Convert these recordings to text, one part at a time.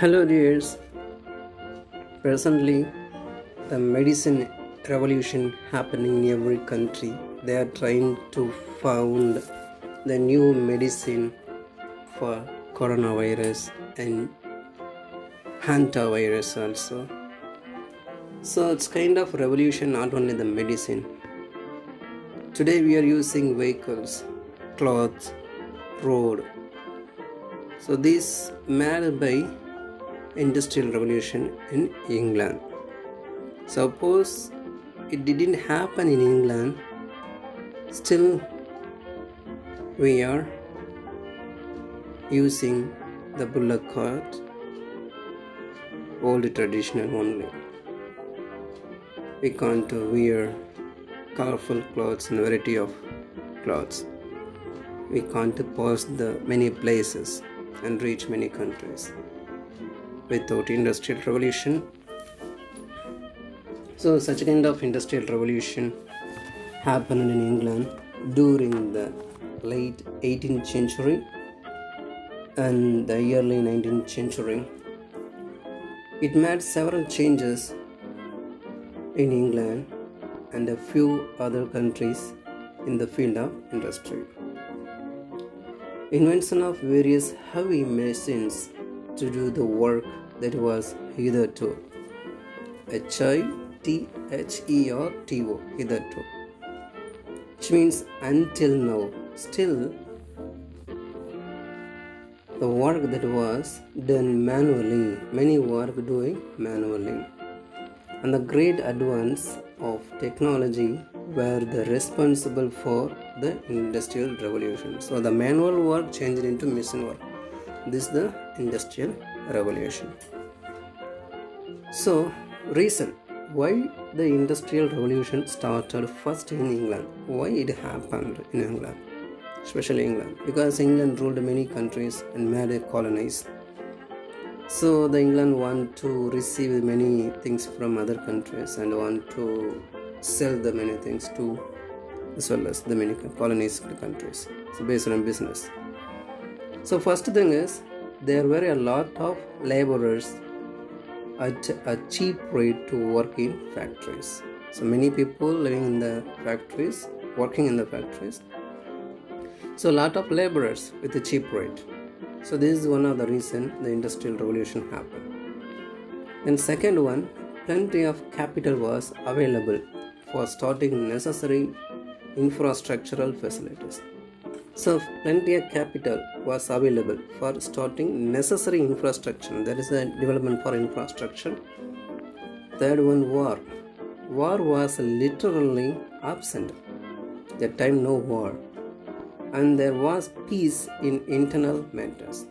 Hello, dears. Presently, the medicine revolution happening in every country. They are trying to found the new medicine for coronavirus and hantavirus also. So it's kind of revolution, not only the medicine. Today we are using vehicles, clothes, road. So this made by industrial revolution in England. Suppose it didn't happen in England, still we are using the bullock cart, old traditional only. We can't wear colorful clothes and variety of clothes. We can't pass the many places and reach many countries without industrial revolution. So such kind of industrial revolution happened in england during the late 18th century and the early 19th century. It made several changes in england and a few other countries in the field of industry. Invention of various heavy machines to do the work that was hitherto. H I T H E R T O hitherto. Which means until now still the work that was done manually many work doing manually. And the great advance of technology were the responsible for the industrial revolution. So the manual work changed into machine work this is the industrial revolution. So reason. Why the industrial revolution started first in england? Why it happened in england? Especially england. Because england ruled many countries and made colonies. So the england want to receive many things from other countries and want to sell the many things to as well as the many colonies countries. So based on business so first thing is there were a lot of laborers at a cheap rate to work in factories. So many people living in the factories working in the factories. So a lot of laborers with a cheap rate. So this is one of the reason the industrial revolution happened. And second one plenty of capital was available for starting necessary infrastructural facilities. So, plenty of capital was available for starting necessary infrastructure. There is a development for infrastructure. Third one, war. War was literally absent. That time, no war. And there was peace in internal matters.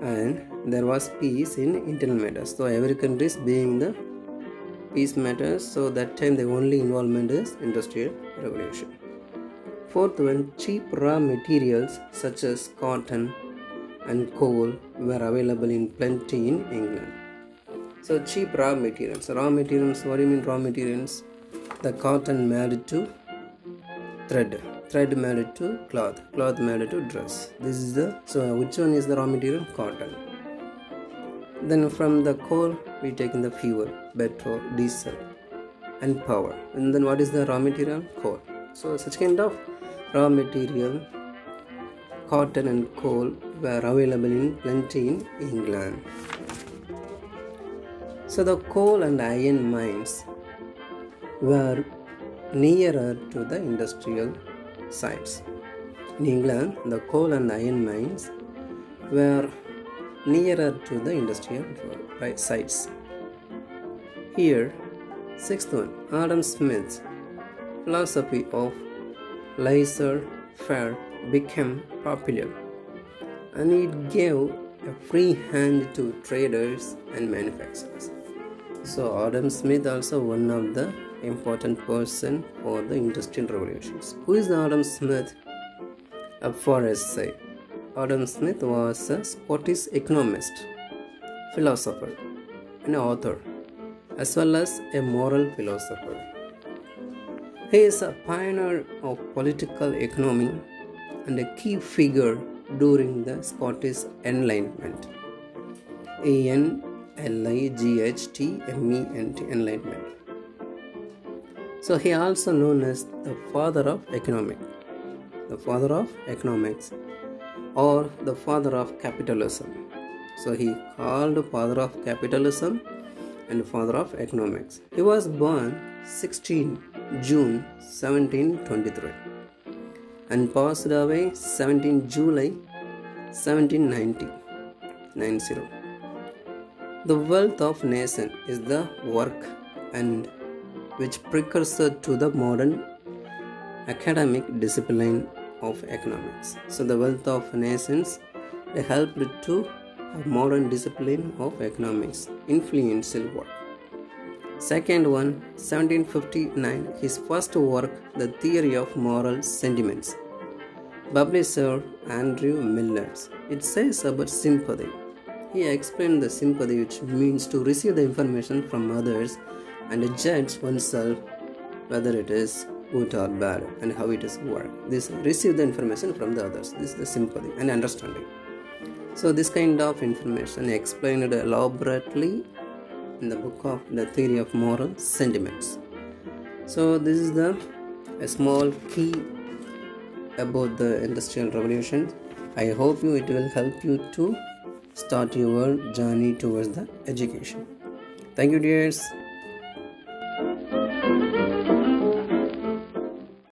And there was peace in internal matters. So, every country is being the peace matters so that time the only involvement is industrial revolution fourth one cheap raw materials such as cotton and coal were available in plenty in england. So cheap raw materials. Raw materials what do you mean raw materials? The cotton married to thread. Thread married to cloth. Cloth married to dress. This is the so which one is the raw material? Cotton. Then from the coal we take in the fuel petrol diesel and power. And then what is the raw material? Coal. So such kind of raw material cotton and coal were available in plenty in england so the coal and iron mines were nearer to the industrial sites in england the coal and iron mines were nearer to the industrial sites. Here, sixth one, Adam Smith's philosophy of laissez faire became popular and it gave a free hand to traders and manufacturers. So Adam Smith also one of the important person for the industrial revolutions. Who is Adam Smith? A say Adam Smith was a Scottish economist, philosopher, and author, as well as a moral philosopher. He is a pioneer of political economy and a key figure during the Scottish Enlightenment. A N L I G H T M E N T enlightenment. So he also known as the father of economics, the father of economics, or the father of capitalism. So he called father of capitalism and father of economics. He was born 16 June 1723 and passed away 17 July 1790. 90. The wealth of nation is the work and which precursor to the modern academic discipline of economics. So the wealth of nations helped to a modern discipline of economics, influential work. Second one, 1759, his first work, The Theory of Moral Sentiments, publisher Andrew Milnes. It says about sympathy. He explained the sympathy which means to receive the information from others and judge oneself whether it is good or bad and how it is work. This receive the information from the others. This is the sympathy and understanding. So, this kind of information explained elaborately in the book of the theory of moral sentiments. So, this is the a small key about the industrial revolution. I hope you it will help you to start your journey towards the education. Thank you, dears.